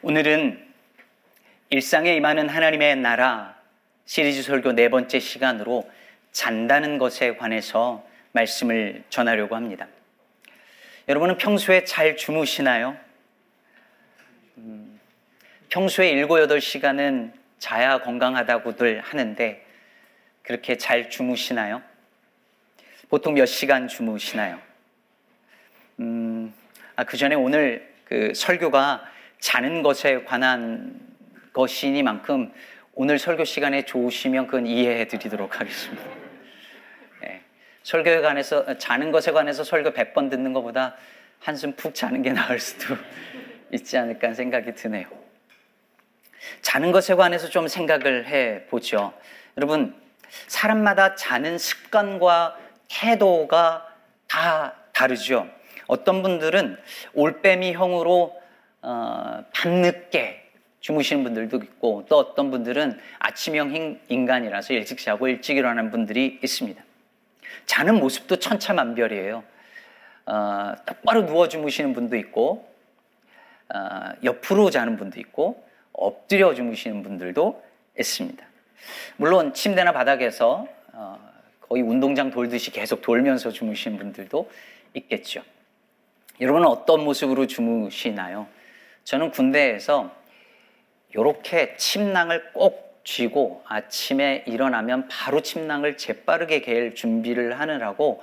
오늘은 일상에 임하는 하나님의 나라 시리즈 설교 네 번째 시간으로 잔다는 것에 관해서 말씀을 전하려고 합니다. 여러분은 평소에 잘 주무시나요? 음, 평소에 7, 8시간은 자야 건강하다고들 하는데 그렇게 잘 주무시나요? 보통 몇 시간 주무시나요? 음, 아, 그 전에 오늘 그 설교가 자는 것에 관한 것이니만큼 오늘 설교 시간에 좋으시면 그건 이해해 드리도록 하겠습니다. 네. 설교에 관해서, 자는 것에 관해서 설교 100번 듣는 것보다 한숨 푹 자는 게 나을 수도 있지 않을까 생각이 드네요. 자는 것에 관해서 좀 생각을 해 보죠. 여러분, 사람마다 자는 습관과 태도가 다 다르죠. 어떤 분들은 올빼미 형으로 어, 밤늦게 주무시는 분들도 있고 또 어떤 분들은 아침형 인간이라서 일찍 자고 일찍 일어나는 분들이 있습니다. 자는 모습도 천차만별이에요. 어, 똑바로 누워 주무시는 분도 있고 어, 옆으로 자는 분도 있고 엎드려 주무시는 분들도 있습니다. 물론 침대나 바닥에서 어, 거의 운동장 돌듯이 계속 돌면서 주무시는 분들도 있겠죠. 여러분은 어떤 모습으로 주무시나요? 저는 군대에서 이렇게 침낭을 꼭 쥐고 아침에 일어나면 바로 침낭을 재빠르게 갤 준비를 하느라고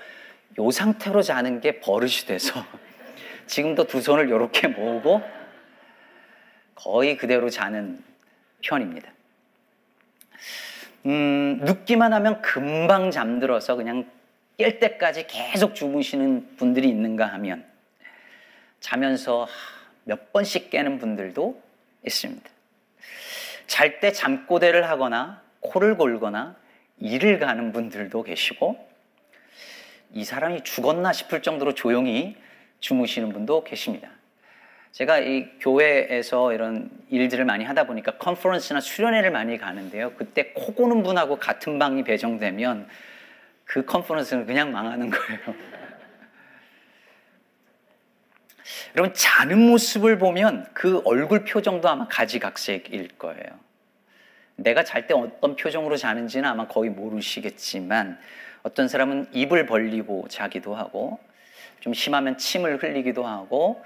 이 상태로 자는 게 버릇이 돼서 지금도 두 손을 이렇게 모으고 거의 그대로 자는 편입니다. 음, 눕기만 하면 금방 잠들어서 그냥 깰 때까지 계속 주무시는 분들이 있는가 하면 자면서 몇 번씩 깨는 분들도 있습니다. 잘 때 잠꼬대를 하거나 코를 골거나 일을 가는 분들도 계시고 이 사람이 죽었나 싶을 정도로 조용히 주무시는 분도 계십니다. 제가 이 교회에서 이런 일들을 많이 하다 보니까 컨퍼런스나 수련회를 많이 가는데요. 그때 코 고는 분하고 같은 방이 배정되면 그 컨퍼런스는 그냥 망하는 거예요. 여러분 자는 모습을 보면 그 얼굴 표정도 아마 가지각색일 거예요. 내가 잘 때 어떤 표정으로 자는지는 아마 거의 모르시겠지만 어떤 사람은 입을 벌리고 자기도 하고 좀 심하면 침을 흘리기도 하고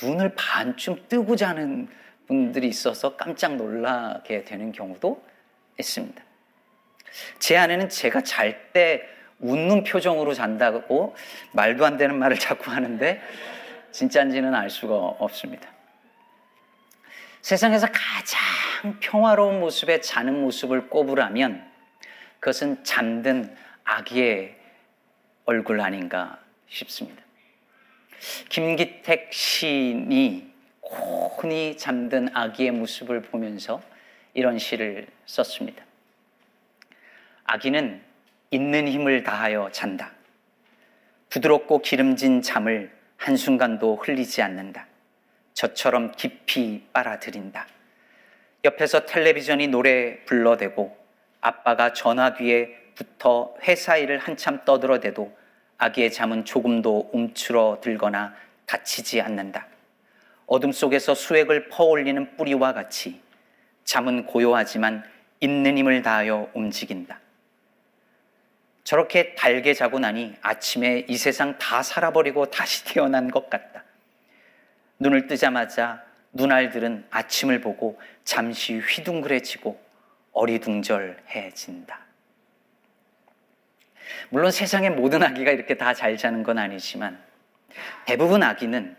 눈을 반쯤 뜨고 자는 분들이 있어서 깜짝 놀라게 되는 경우도 있습니다. 제 아내는 제가 잘 때 웃는 표정으로 잔다고 말도 안 되는 말을 자꾸 하는데 진짜인지는 알 수가 없습니다. 세상에서 가장 평화로운 모습에 자는 모습을 꼽으라면 그것은 잠든 아기의 얼굴 아닌가 싶습니다. 김기택 시인이 곤히 잠든 아기의 모습을 보면서 이런 시를 썼습니다. 아기는 있는 힘을 다하여 잔다. 부드럽고 기름진 잠을 한순간도 흘리지 않는다. 저처럼 깊이 빨아들인다. 옆에서 텔레비전이 노래 불러대고 아빠가 전화기에 붙어 회사 일을 한참 떠들어대도 아기의 잠은 조금도 움츠러들거나 다치지 않는다. 어둠 속에서 수액을 퍼올리는 뿌리와 같이 잠은 고요하지만 있는 힘을 다하여 움직인다. 저렇게 달게 자고 나니 아침에 이 세상 다 살아버리고 다시 태어난 것 같다. 눈을 뜨자마자 눈알들은 아침을 보고 잠시 휘둥그레지고 어리둥절해진다. 물론 세상의 모든 아기가 이렇게 다 잘 자는 건 아니지만 대부분 아기는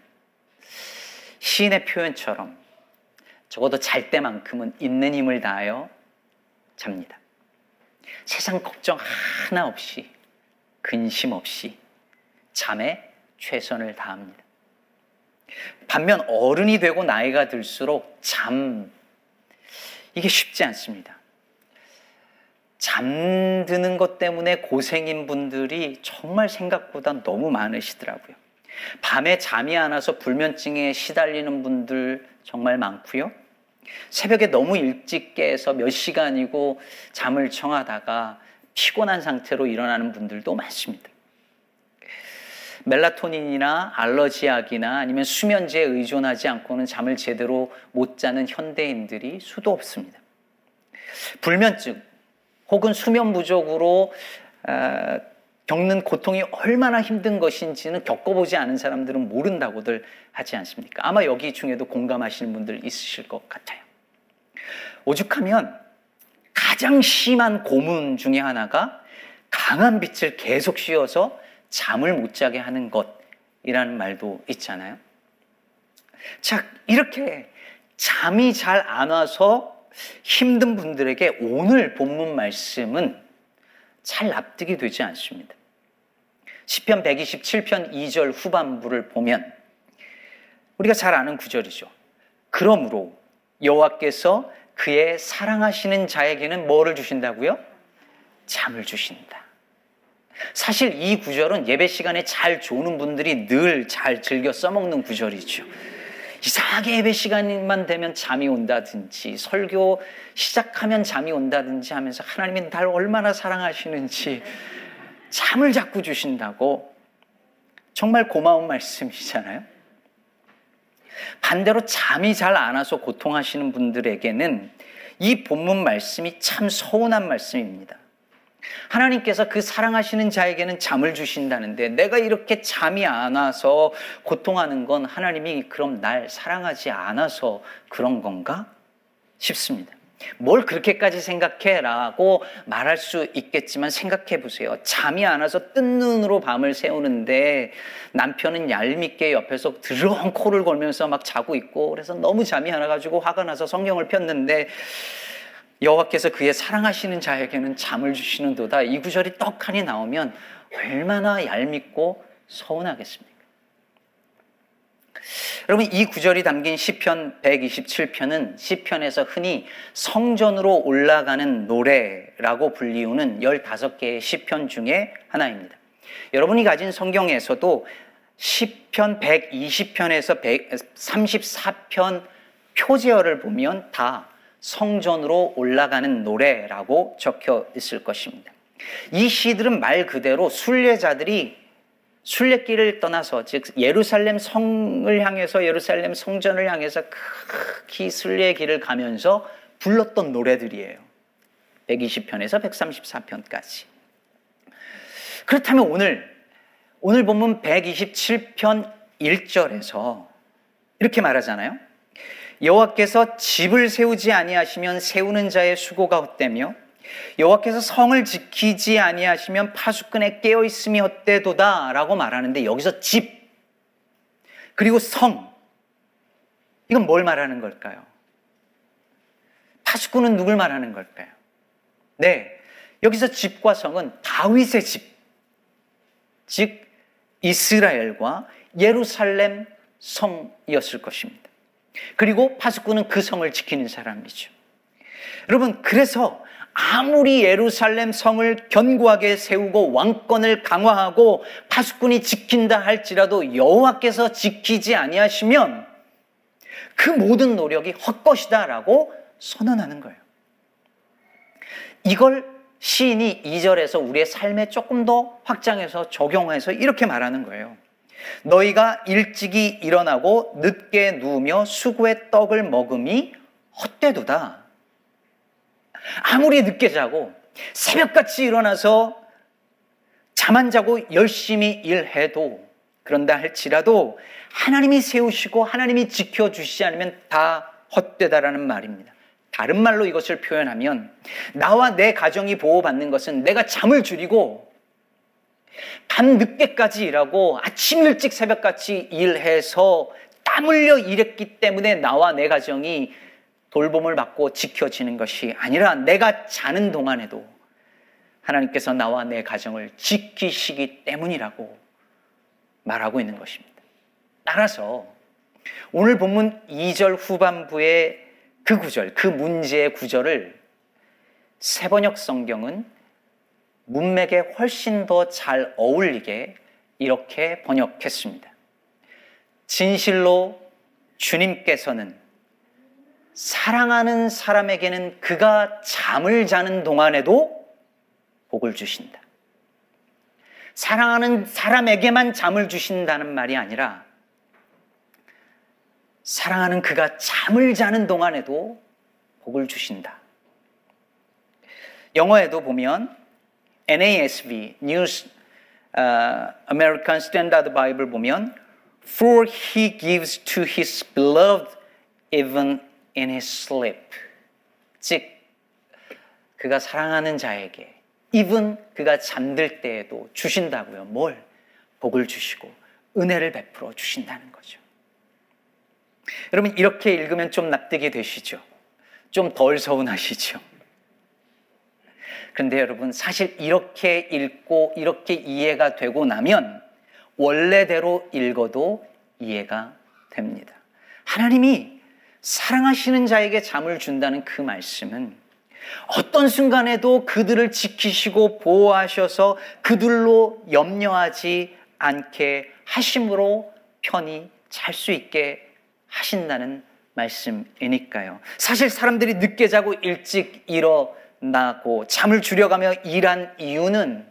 시인의 표현처럼 적어도 잘 때만큼은 있는 힘을 다하여 잡니다. 세상 걱정 하나 없이 근심 없이 잠에 최선을 다합니다. 반면 어른이 되고 나이가 들수록 잠 이게 쉽지 않습니다. 잠드는 것 때문에 고생인 분들이 정말 생각보다 너무 많으시더라고요. 밤에 잠이 안 와서 불면증에 시달리는 분들 정말 많고요. 새벽에 너무 일찍 깨서 몇 시간이고 잠을 청하다가 피곤한 상태로 일어나는 분들도 많습니다. 멜라토닌이나 알러지약이나 아니면 수면제에 의존하지 않고는 잠을 제대로 못 자는 현대인들이 수도 없습니다. 불면증 혹은 수면 부족으로 어, 겪는 고통이 얼마나 힘든 것인지는 겪어보지 않은 사람들은 모른다고들 하지 않습니까? 아마 여기 중에도 공감하시는 분들 있으실 것 같아요. 오죽하면 가장 심한 고문 중에 하나가 강한 빛을 계속 씌워서 잠을 못 자게 하는 것이라는 말도 있잖아요. 자, 이렇게 잠이 잘 안 와서 힘든 분들에게 오늘 본문 말씀은 잘 납득이 되지 않습니다. 시편 127편 2절 후반부를 보면 우리가 잘 아는 구절이죠. 그러므로 여호와께서 그의 사랑하시는 자에게는 뭐를 주신다고요? 잠을 주신다. 사실 이 구절은 예배 시간에 잘 조는 분들이 늘 잘 즐겨 써먹는 구절이죠. 이상하게 예배 시간만 되면 잠이 온다든지 설교 시작하면 잠이 온다든지 하면서 하나님이 날 얼마나 사랑하시는지 잠을 자꾸 주신다고 정말 고마운 말씀이잖아요. 반대로 잠이 잘 안 와서 고통하시는 분들에게는 이 본문 말씀이 참 서운한 말씀입니다. 하나님께서 그 사랑하시는 자에게는 잠을 주신다는데 내가 이렇게 잠이 안 와서 고통하는 건 하나님이 그럼 날 사랑하지 않아서 그런 건가 싶습니다. 뭘 그렇게까지 생각해? 라고 말할 수 있겠지만 생각해 보세요. 잠이 안 와서 뜬 눈으로 밤을 새우는데 남편은 얄밉게 옆에서 드렁 코를 걸면서 막 자고 있고 그래서 너무 잠이 안 와가지고 화가 나서 성경을 폈는데 여호와께서 그의 사랑하시는 자에게는 잠을 주시는도다. 이 구절이 떡하니 나오면 얼마나 얄밉고 서운하겠습니까? 여러분 이 구절이 담긴 시편 127편은 시편에서 흔히 성전으로 올라가는 노래라고 불리우는 15개의 시편 중에 하나입니다. 여러분이 가진 성경에서도 시편 120편에서 134편 표제어를 보면 다 성전으로 올라가는 노래라고 적혀 있을 것입니다. 이 시들은 말 그대로 순례자들이 순례길을 떠나서 즉 예루살렘 성을 향해서 예루살렘 성전을 향해서 크게 순례 길을 가면서 불렀던 노래들이에요. 120편에서 134편까지. 그렇다면 오늘 오늘 본문 127편 1절에서 이렇게 말하잖아요. 여호와께서 집을 세우지 아니하시면 세우는 자의 수고가 헛되며 여호와께서 성을 지키지 아니하시면 파수꾼에 깨어 있음이 헛되도다라고 말하는데 여기서 집 그리고 성 이건 뭘 말하는 걸까요? 파수꾼은 누굴 말하는 걸까요? 네, 여기서 집과 성은 다윗의 집, 즉 이스라엘과 예루살렘 성이었을 것입니다. 그리고 파수꾼은 그 성을 지키는 사람이죠. 여러분, 그래서 아무리 예루살렘 성을 견고하게 세우고 왕권을 강화하고 파수꾼이 지킨다 할지라도 여호와께서 지키지 아니하시면 그 모든 노력이 헛것이다라고 선언하는 거예요. 이걸 시인이 2절에서 우리의 삶에 조금 더 확장해서 적용해서 이렇게 말하는 거예요. 너희가 일찍이 일어나고 늦게 누우며 수구의 떡을 먹음이 헛되도다. 아무리 늦게 자고 새벽같이 일어나서 잠 안 자고 열심히 일해도 그런다 할지라도 하나님이 세우시고 하나님이 지켜주시지 않으면 다 헛되다라는 말입니다. 다른 말로 이것을 표현하면 나와 내 가정이 보호받는 것은 내가 잠을 줄이고 밤 늦게까지 일하고 아침 일찍 새벽같이 일해서 땀 흘려 일했기 때문에 나와 내 가정이 돌봄을 받고 지켜지는 것이 아니라 내가 자는 동안에도 하나님께서 나와 내 가정을 지키시기 때문이라고 말하고 있는 것입니다. 따라서 오늘 본문 2절 후반부의 그 구절, 그 문제의 구절을 세번역 성경은 문맥에 훨씬 더 잘 어울리게 이렇게 번역했습니다. 진실로 주님께서는 사랑하는 사람에게는 그가 잠을 자는 동안에도 복을 주신다. 사랑하는 사람에게만 잠을 주신다는 말이 아니라 사랑하는 그가 잠을 자는 동안에도 복을 주신다. 영어에도 보면 NASB, News uh, American Standard Bible 보면 For he gives to his beloved even in his sleep. 즉 그가 사랑하는 자에게 even 그가 잠들 때에도 주신다고요. 뭘? 복을 주시고 은혜를 베풀어 주신다는 거죠. 여러분 이렇게 읽으면 좀 납득이 되시죠? 좀 덜 서운하시죠? 그런데 여러분 사실 이렇게 읽고 이렇게 이해가 되고 나면 원래대로 읽어도 이해가 됩니다. 하나님이 사랑하시는 자에게 잠을 준다는 그 말씀은 어떤 순간에도 그들을 지키시고 보호하셔서 그들로 염려하지 않게 하심으로 편히 잘 수 있게 하신다는 말씀이니까요. 사실 사람들이 늦게 자고 일찍 일어나고 잠을 줄여가며 일한 이유는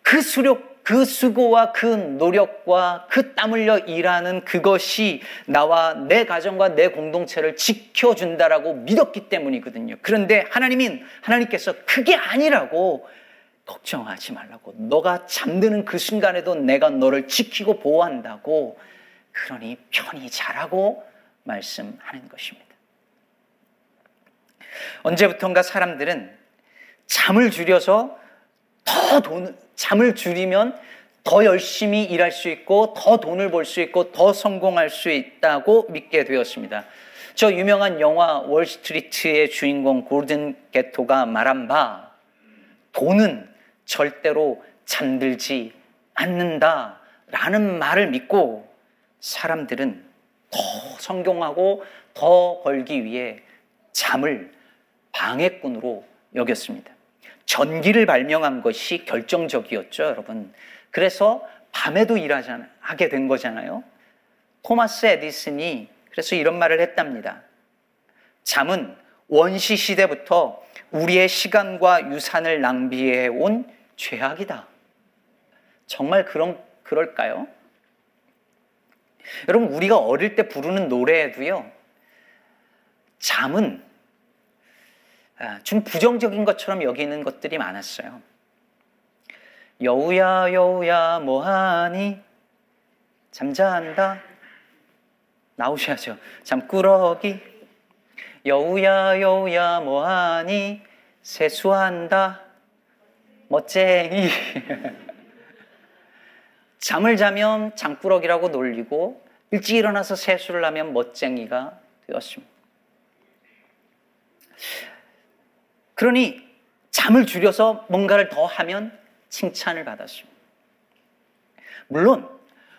그 수력 그 수고와 그 노력과 그 땀 흘려 일하는 그것이 나와 내 가정과 내 공동체를 지켜준다라고 믿었기 때문이거든요. 그런데 하나님인 하나님께서 그게 아니라고 걱정하지 말라고. 너가 잠드는 그 순간에도 내가 너를 지키고 보호한다고. 그러니 편히 자라고 말씀하는 것입니다. 언제부턴가 사람들은 잠을 줄여서 더 돈, 잠을 줄이면 더 열심히 일할 수 있고 더 돈을 벌 수 있고 더 성공할 수 있다고 믿게 되었습니다. 저 유명한 영화 월스트리트의 주인공 골든 게토가 말한 바 돈은 절대로 잠들지 않는다 라는 말을 믿고 사람들은 더 성공하고 더 벌기 위해 잠을 방해꾼으로 여겼습니다. 전기를 발명한 것이 결정적이었죠, 여러분. 그래서 밤에도 일하게 된 거잖아요. 토마스 에디슨이 그래서 이런 말을 했답니다. 잠은 원시 시대부터 우리의 시간과 유산을 낭비해 온 죄악이다. 정말 그런 그럴까요? 여러분 우리가 어릴 때 부르는 노래에도요. 잠은 아, 좀 부정적인 것처럼 여기는 것들이 많았어요. 여우야 여우야 뭐하니 잠자한다 나오셔야죠. 잠꾸러기 여우야 여우야 뭐하니 세수한다 멋쟁이 잠을 자면 장꾸러기라고 놀리고 일찍 일어나서 세수를 하면 멋쟁이가 되었습니다. 그러니 잠을 줄여서 뭔가를 더 하면 칭찬을 받았습니다. 물론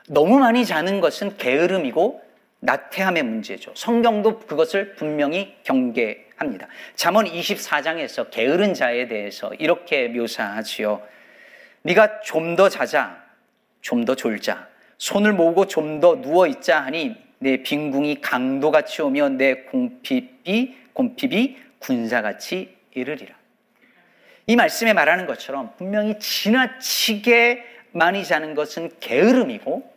너무 많이 자는 것은 게으름이고 나태함의 문제죠. 성경도 그것을 분명히 경계합니다. 잠언 24장에서 게으른 자에 대해서 이렇게 묘사하지요. 네가 좀 더 자자, 좀 더 졸자, 손을 모으고 좀 더 누워 있자 하니 내 빈궁이 강도같이 오며 내 공핍이 공핍이 군사같이 이르리라. 이 말씀에 말하는 것처럼 분명히 지나치게 많이 자는 것은 게으름이고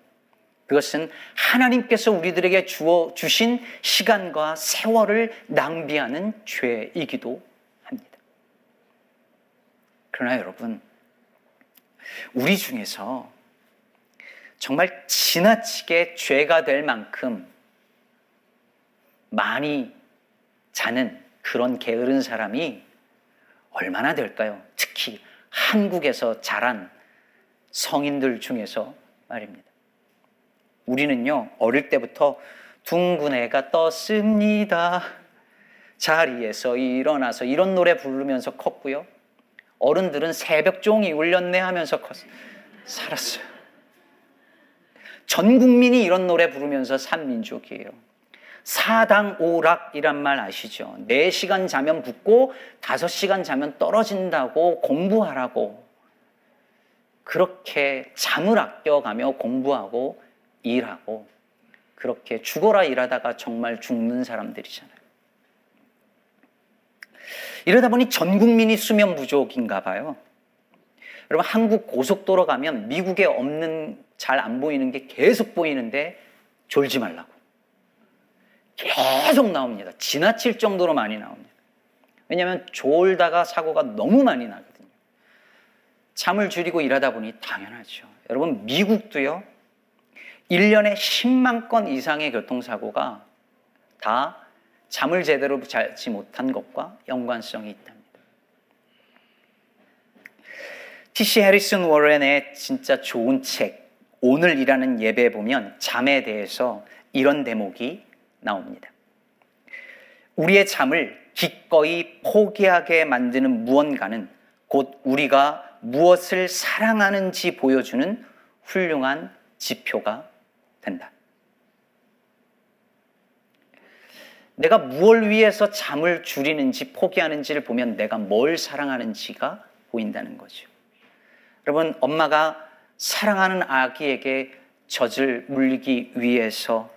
그것은 하나님께서 우리들에게 주어 주신 시간과 세월을 낭비하는 죄이기도 합니다. 그러나 여러분, 우리 중에서 정말 지나치게 죄가 될 만큼 많이 자는 그런 게으른 사람이 얼마나 될까요? 특히 한국에서 자란 성인들 중에서 말입니다. 우리는요, 어릴 때부터 둥근 애가 떴습니다. 자리에서 일어나서 이런 노래 부르면서 컸고요. 어른들은 새벽 종이 울렸네 하면서 컸, 살았어요. 전 국민이 이런 노래 부르면서 산 민족이에요. 사당 오락이란 말 아시죠? 4시간 자면 붙고 5시간 자면 떨어진다고 공부하라고 그렇게 잠을 아껴가며 공부하고 일하고 그렇게 죽어라 일하다가 정말 죽는 사람들이잖아요. 이러다 보니 전 국민이 수면 부족인가 봐요. 여러분 한국 고속도로 가면 미국에 없는 잘 안 보이는 게 계속 보이는데 졸지 말라고. 계속 나옵니다. 지나칠 정도로 많이 나옵니다. 왜냐하면 졸다가 사고가 너무 많이 나거든요. 잠을 줄이고 일하다 보니 당연하죠. 여러분 미국도요. 1년에 10만 건 이상의 교통사고가 다 잠을 제대로 자지 못한 것과 연관성이 있답니다. T.C. 해리슨 워렌의 진짜 좋은 책, 오늘 이라는 예배에 보면 잠에 대해서 이런 대목이 나옵니다. 우리의 잠을 기꺼이 포기하게 만드는 무언가는 곧 우리가 무엇을 사랑하는지 보여주는 훌륭한 지표가 된다. 내가 무엇을 위해서 잠을 줄이는지 포기하는지를 보면 내가 뭘 사랑하는지가 보인다는 거죠. 여러분, 엄마가 사랑하는 아기에게 젖을 물리기 위해서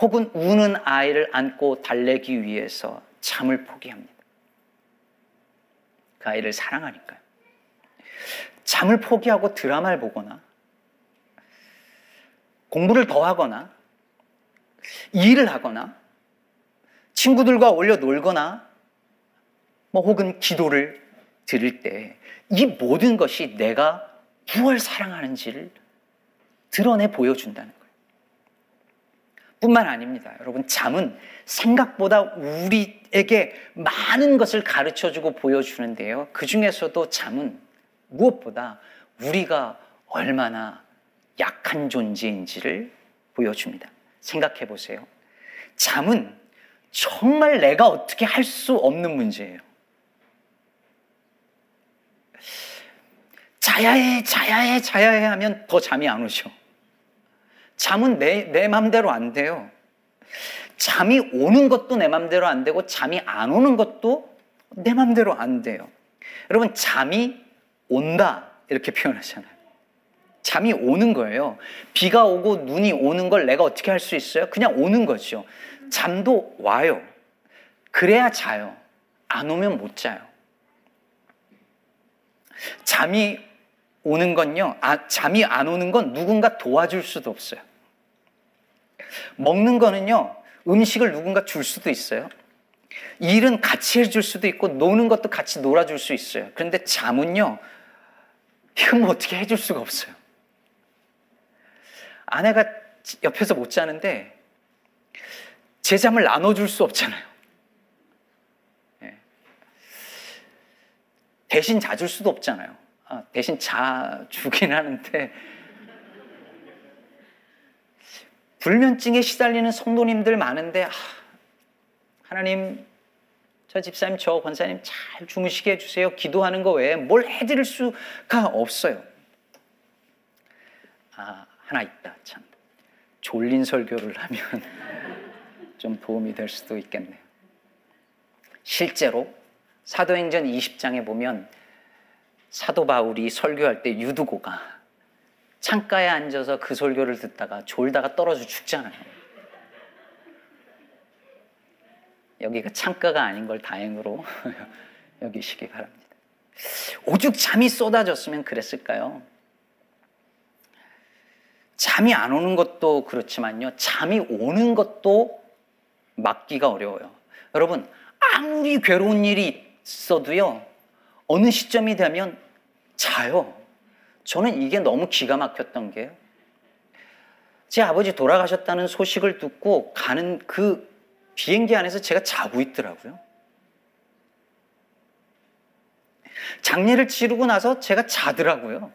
혹은 우는 아이를 안고 달래기 위해서 잠을 포기합니다. 그 아이를 사랑하니까요. 잠을 포기하고 드라마를 보거나 공부를 더 하거나 일을 하거나 친구들과 어울려 놀거나 뭐 혹은 기도를 드릴 때 이 모든 것이 내가 무엇을 사랑하는지를 드러내 보여준다는 거예요. 뿐만 아닙니다. 여러분, 잠은 생각보다 우리에게 많은 것을 가르쳐 주고 보여주는데요. 그 중에서도 잠은 무엇보다 우리가 얼마나 약한 존재인지를 보여줍니다. 생각해 보세요. 잠은 정말 내가 어떻게 할 수 없는 문제예요. 자야 해, 자야 해, 자야 해 하면 더 잠이 안 오죠. 잠은 내, 내 맘대로 안 돼요. 잠이 오는 것도 내 맘대로 안 되고 잠이 안 오는 것도 내 맘대로 안 돼요. 여러분, 잠이 온다. 이렇게 표현하잖아요. 잠이 오는 거예요. 비가 오고 눈이 오는 걸 내가 어떻게 할 수 있어요? 그냥 오는 거죠. 잠도 와요. 그래야 자요. 안 오면 못 자요. 잠이 오는 건요, 아, 잠이 안 오는 건 누군가 도와줄 수도 없어요. 먹는 거는요, 음식을 누군가 줄 수도 있어요. 일은 같이 해줄 수도 있고, 노는 것도 같이 놀아줄 수 있어요. 그런데 잠은요, 이건 뭐 어떻게 해줄 수가 없어요. 아내가 옆에서 못 자는데, 제 잠을 나눠줄 수 없잖아요. 예. 대신 자줄 수도 없잖아요. 아, 대신 자주긴 하는데 불면증에 시달리는 성도님들 많은데 아, 하나님 저 집사님 저 권사님 잘 주무시게 해주세요. 기도하는 거 외에 뭘 해드릴 수가 없어요. 아 하나 있다 참 졸린 설교를 하면 좀 도움이 될 수도 있겠네요. 실제로 사도행전 20장에 보면 사도 바울이 설교할 때 유두고가 창가에 앉아서 그 설교를 듣다가 졸다가 떨어져 죽잖아요. 여기가 창가가 아닌 걸 다행으로 여기시기 바랍니다. 오죽 잠이 쏟아졌으면 그랬을까요? 잠이 안 오는 것도 그렇지만요. 잠이 오는 것도 막기가 어려워요. 여러분, 아무리 괴로운 일이 있어도요, 어느 시점이 되면 자요. 저는 이게 너무 기가 막혔던 게요. 제 아버지 돌아가셨다는 소식을 듣고 가는 그 비행기 안에서 제가 자고 있더라고요. 장례를 치르고 나서 제가 자더라고요.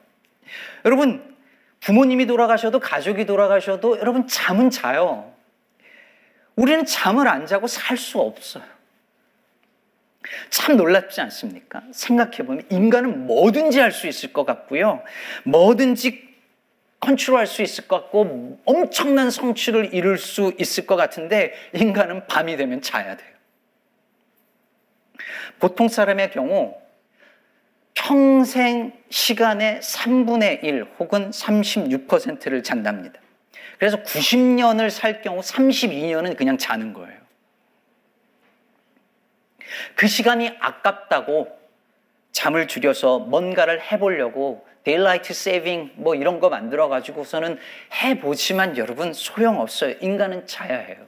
여러분, 부모님이 돌아가셔도 가족이 돌아가셔도 여러분 잠은 자요. 우리는 잠을 안 자고 살 수 없어요. 참 놀랍지 않습니까? 생각해보면 인간은 뭐든지 할 수 있을 것 같고요. 뭐든지 컨트롤할 수 있을 것 같고 엄청난 성취를 이룰 수 있을 것 같은데 인간은 밤이 되면 자야 돼요. 보통 사람의 경우 평생 시간의 3분의 1 혹은 36%를 잔답니다. 그래서 90년을 살 경우 32년은 그냥 자는 거예요. 그 시간이 아깝다고 잠을 줄여서 뭔가를 해보려고 daylight saving 뭐 이런 거 만들어 가지고서는 해 보지만 여러분 소용없어요. 인간은 자야 해요.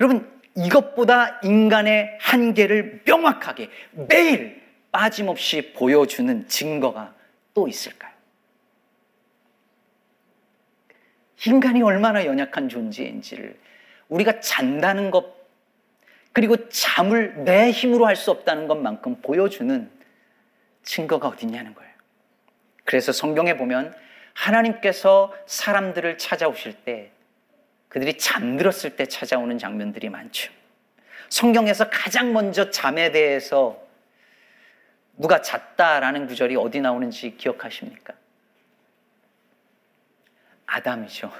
여러분 이것보다 인간의 한계를 명확하게 매일 빠짐없이 보여주는 증거가 또 있을까요? 인간이 얼마나 연약한 존재인지를 우리가 잔다는 것, 그리고 잠을 내 힘으로 할 수 없다는 것만큼 보여주는 증거가 어딨냐는 거예요. 그래서 성경에 보면 하나님께서 사람들을 찾아오실 때 그들이 잠들었을 때 찾아오는 장면들이 많죠. 성경에서 가장 먼저 잠에 대해서 누가 잤다라는 구절이 어디 나오는지 기억하십니까? 아담이죠.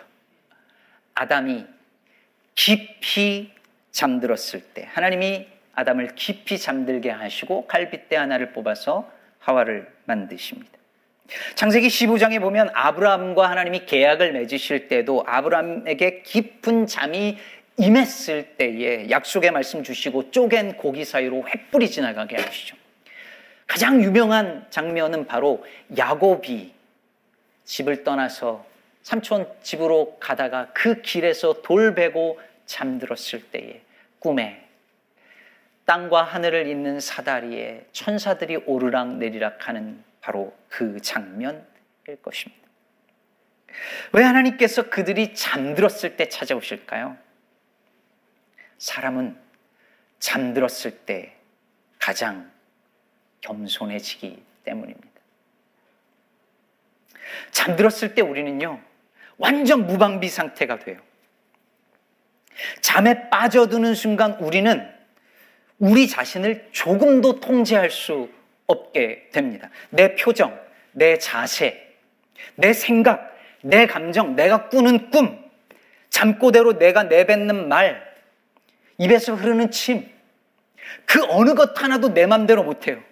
아담이 깊이 잠들었을 때 하나님이 아담을 깊이 잠들게 하시고 갈빗대 하나를 뽑아서 하와를 만드십니다. 창세기 15장에 보면 아브라함과 하나님이 계약을 맺으실 때도 아브라함에게 깊은 잠이 임했을 때에 약속의 말씀 주시고 쪼갠 고기 사이로 횃불이 지나가게 하시죠. 가장 유명한 장면은 바로 야곱이 집을 떠나서 삼촌 집으로 가다가 그 길에서 돌 베고 잠들었을 때에 꿈에 땅과 하늘을 잇는 사다리에 천사들이 오르락 내리락 하는 바로 그 장면일 것입니다. 왜 하나님께서 그들이 잠들었을 때 찾아오실까요? 사람은 잠들었을 때 가장 겸손해지기 때문입니다. 잠들었을 때 우리는요, 완전 무방비 상태가 돼요. 잠에 빠져드는 순간 우리는 우리 자신을 조금도 통제할 수 없게 됩니다. 내 표정, 내 자세, 내 생각, 내 감정, 내가 꾸는 꿈, 잠꼬대로 내가 내뱉는 말, 입에서 흐르는 침, 그 어느 것 하나도 내 맘대로 못해요.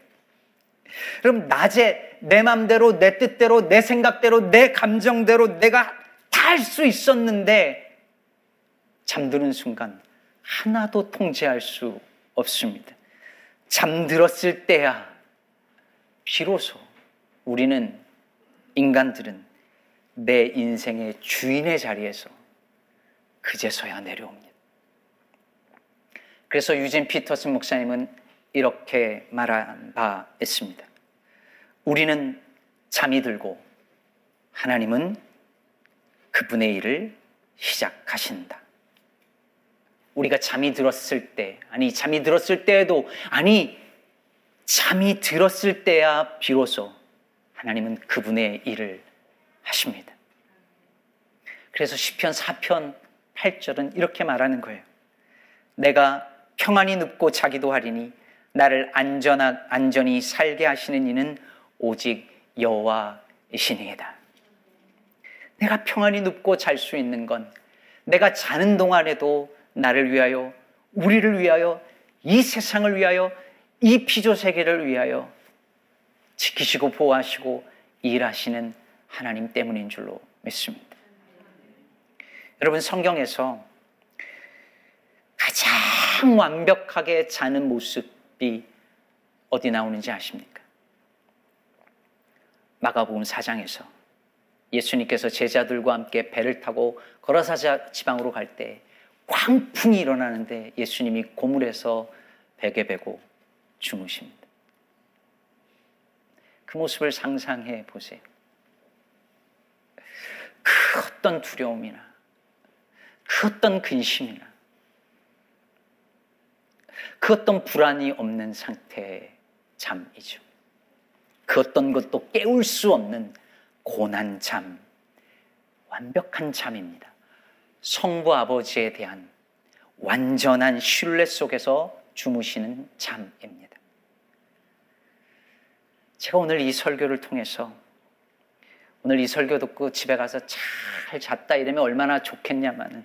그럼 낮에 내 맘대로, 내 뜻대로, 내 생각대로, 내 감정대로 내가 할수 있었는데 잠드는 순간 하나도 통제할 수 없습니다. 잠들었을 때야 비로소 우리는 인간들은 내 인생의 주인의 자리에서 그제서야 내려옵니다. 그래서 유진 피터슨 목사님은 이렇게 말한 바 있습니다. 우리는 잠이 들고 하나님은 그분의 일을 시작하신다. 우리가 잠이 들었을 때, 아니, 잠이 들었을 때에도, 아니, 잠이 들었을 때야 비로소 하나님은 그분의 일을 하십니다. 그래서 시편 4편 8절은 이렇게 말하는 거예요. 내가 평안히 눕고 자기도 하리니 나를 안전하, 안전히 살게 하시는 이는 오직 여호와이시니이다. 내가 평안히 눕고 잘 수 있는 건 내가 자는 동안에도 나를 위하여, 우리를 위하여, 이 세상을 위하여, 이 피조 세계를 위하여 지키시고 보호하시고 일하시는 하나님 때문인 줄로 믿습니다. 여러분 성경에서 가장 완벽하게 자는 모습이 어디 나오는지 아십니까? 마가복음 4장에서 예수님께서 제자들과 함께 배를 타고 거라사 지방으로 갈 때 광풍이 일어나는데 예수님이 고물에서 베개 베고 주무십니다. 그 모습을 상상해 보세요. 그 어떤 두려움이나 그 어떤 근심이나 그 어떤 불안이 없는 상태의 잠이죠. 그 어떤 것도 깨울 수 없는 고난 잠, 완벽한 잠입니다. 성부 아버지에 대한 완전한 신뢰 속에서 주무시는 잠입니다. 제가 오늘 이 설교를 통해서 오늘 이 설교 듣고 집에 가서 잘 잤다 이러면 얼마나 좋겠냐마는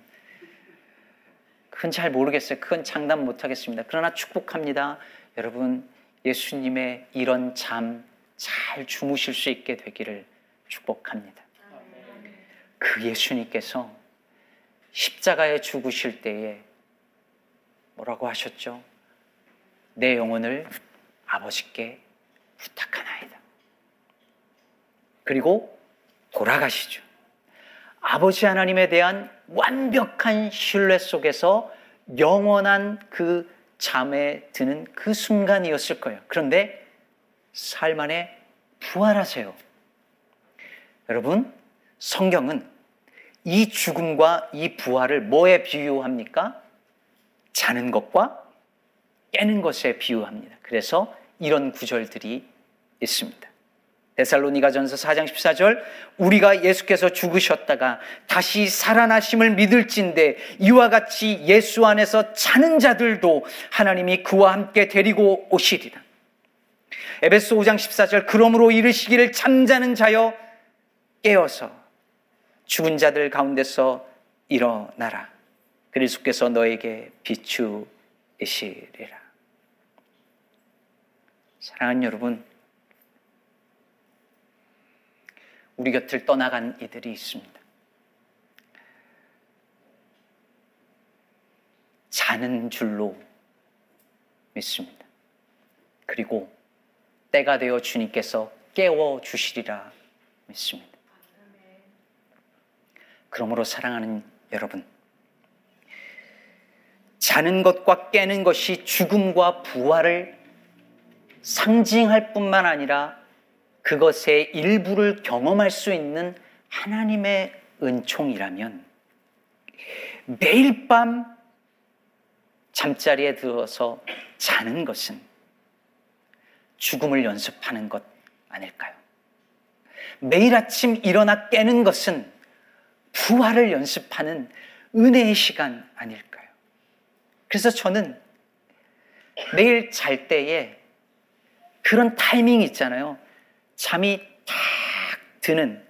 그건 잘 모르겠어요. 그건 장담 못 하겠습니다. 그러나 축복합니다. 여러분 예수님의 이런 잠 잘 주무실 수 있게 되기를 축복합니다. 그 예수님께서 십자가에 죽으실 때에 뭐라고 하셨죠? 내 영혼을 아버지께 부탁하나이다. 그리고 돌아가시죠. 아버지 하나님에 대한 완벽한 신뢰 속에서 영원한 그 잠에 드는 그 순간이었을 거예요. 그런데 삶 안에 부활하세요. 여러분, 성경은 이 죽음과 이 부활을 뭐에 비유합니까? 자는 것과 깨는 것에 비유합니다. 그래서 이런 구절들이 있습니다. 데살로니가전서 4장 14절 우리가 예수께서 죽으셨다가 다시 살아나심을 믿을진데 이와 같이 예수 안에서 자는 자들도 하나님이 그와 함께 데리고 오시리라. 에베소 5장 14절 그러므로 이르시기를 잠자는 자여 깨어서 죽은 자들 가운데서 일어나라. 그리스도께서 너에게 비추시리라. 사랑하는 여러분, 우리 곁을 떠나간 이들이 있습니다. 자는 줄로 믿습니다. 그리고 때가 되어 주님께서 깨워 주시리라 믿습니다. 그러므로 사랑하는 여러분, 자는 것과 깨는 것이 죽음과 부활을 상징할 뿐만 아니라 그것의 일부를 경험할 수 있는 하나님의 은총이라면 매일 밤 잠자리에 들어서 자는 것은 죽음을 연습하는 것 아닐까요? 매일 아침 일어나 깨는 것은 부활을 연습하는 은혜의 시간 아닐까요? 그래서 저는 매일 잘 때에 그런 타이밍이 있잖아요. 잠이 탁 드는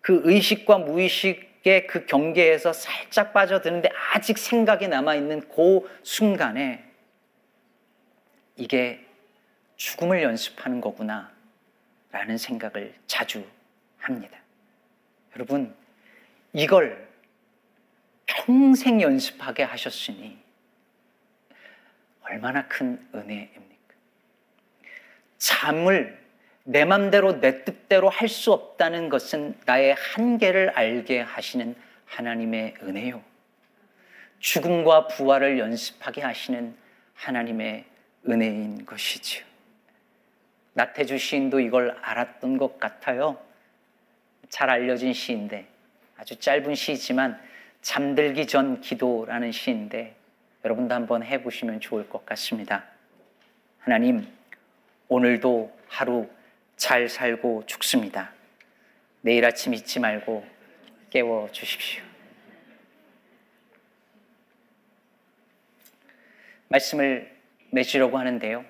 그 의식과 무의식의 그 경계에서 살짝 빠져드는데 아직 생각이 남아있는 그 순간에 이게 죽음을 연습하는 거구나 라는 생각을 자주 합니다. 여러분, 이걸 평생 연습하게 하셨으니 얼마나 큰 은혜입니까? 잠을 내 맘대로 내 뜻대로 할 수 없다는 것은 나의 한계를 알게 하시는 하나님의 은혜요. 죽음과 부활을 연습하게 하시는 하나님의 은혜인 것이지요. 나태주 시인도 이걸 알았던 것 같아요. 잘 알려진 시인데 아주 짧은 시지만 잠들기 전 기도라는 시인데 여러분도 한번 해보시면 좋을 것 같습니다. 하나님, 오늘도 하루 잘 살고 죽습니다. 내일 아침 잊지 말고 깨워 주십시오. 말씀을 맺으려고 하는데요.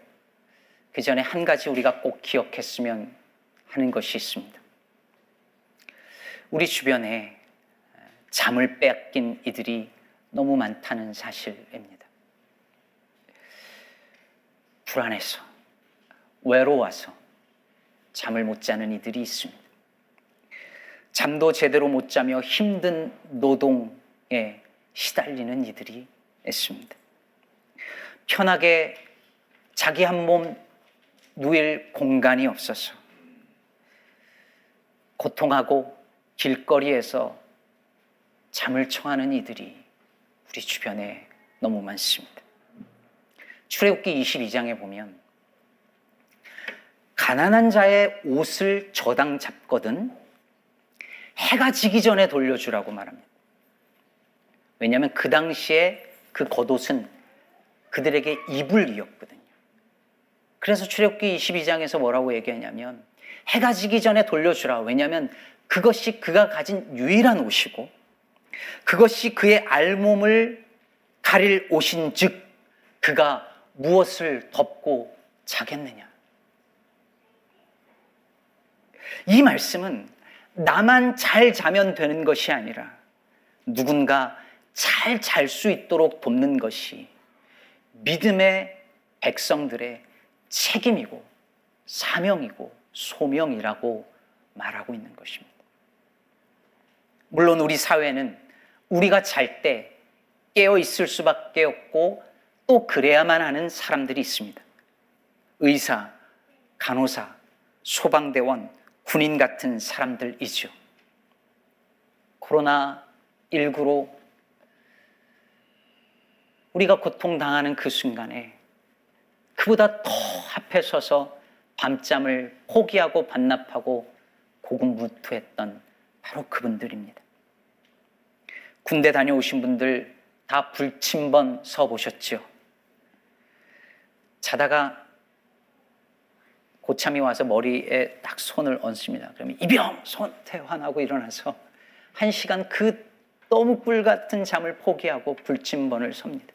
그 전에 한 가지 우리가 꼭 기억했으면 하는 것이 있습니다. 우리 주변에 잠을 빼앗긴 이들이 너무 많다는 사실입니다. 불안해서, 외로워서 잠을 못 자는 이들이 있습니다. 잠도 제대로 못 자며 힘든 노동에 시달리는 이들이 있습니다. 편하게 자기 한 몸 누일 공간이 없어서 고통하고 길거리에서 잠을 청하는 이들이 우리 주변에 너무 많습니다. 출애굽기 22장에 보면 가난한 자의 옷을 저당 잡거든 해가 지기 전에 돌려주라고 말합니다. 왜냐하면 그 당시에 그 겉옷은 그들에게 이불이었거든요. 그래서 출애굽기 22장에서 뭐라고 얘기하냐면 해가 지기 전에 돌려주라. 왜냐하면 그것이 그가 가진 유일한 옷이고 그것이 그의 알몸을 가릴 옷인 즉 그가 무엇을 덮고 자겠느냐. 이 말씀은 나만 잘 자면 되는 것이 아니라 누군가 잘 잘 수 있도록 돕는 것이 믿음의 백성들의 책임이고 사명이고 소명이라고 말하고 있는 것입니다. 물론 우리 사회는 우리가 잘 때 깨어 있을 수밖에 없고 또 그래야만 하는 사람들이 있습니다. 의사, 간호사, 소방대원, 군인 같은 사람들이죠. 코로나19로 우리가 고통당하는 그 순간에 그보다 더 앞에 서서 밤잠을 포기하고 반납하고 고군분투했던 바로 그분들입니다. 군대 다녀오신 분들 다 불침번 서 보셨죠? 자다가 고참이 와서 머리에 딱 손을 얹습니다. 그러면 이병 손 퇴환하고 일어나서 한 시간 그 너무 꿀 같은 잠을 포기하고 불침번을 섭니다.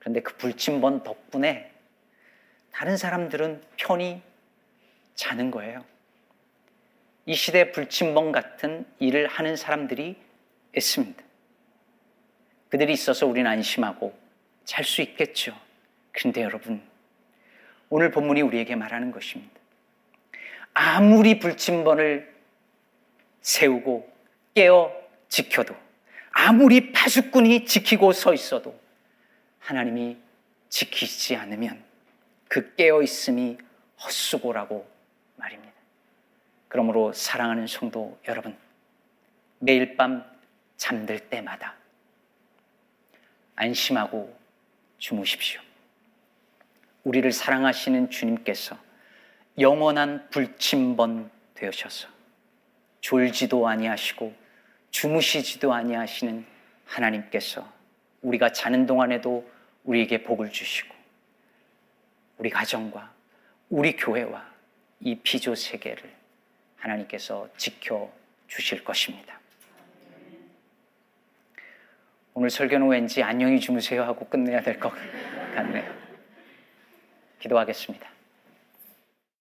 그런데 그 불침번 덕분에 다른 사람들은 편히 자는 거예요. 이 시대 불침번 같은 일을 하는 사람들이 있습니다. 그들이 있어서 우리는 안심하고 잘 수 있겠죠. 근데 여러분, 오늘 본문이 우리에게 말하는 것입니다. 아무리 불침번을 세우고 깨어 지켜도 아무리 파수꾼이 지키고 서 있어도 하나님이 지키지 않으면 그 깨어 있음이 헛수고라고. 그러므로 사랑하는 성도 여러분, 매일 밤 잠들 때마다 안심하고 주무십시오. 우리를 사랑하시는 주님께서 영원한 불침번 되셔서 졸지도 아니하시고 주무시지도 아니하시는 하나님께서 우리가 자는 동안에도 우리에게 복을 주시고 우리 가정과 우리 교회와 이 피조 세계를 하나님께서 지켜 주실 것입니다. 오늘 설교는 왠지 안녕히 주무세요 하고 끝내야 될 것 같네요. 기도하겠습니다.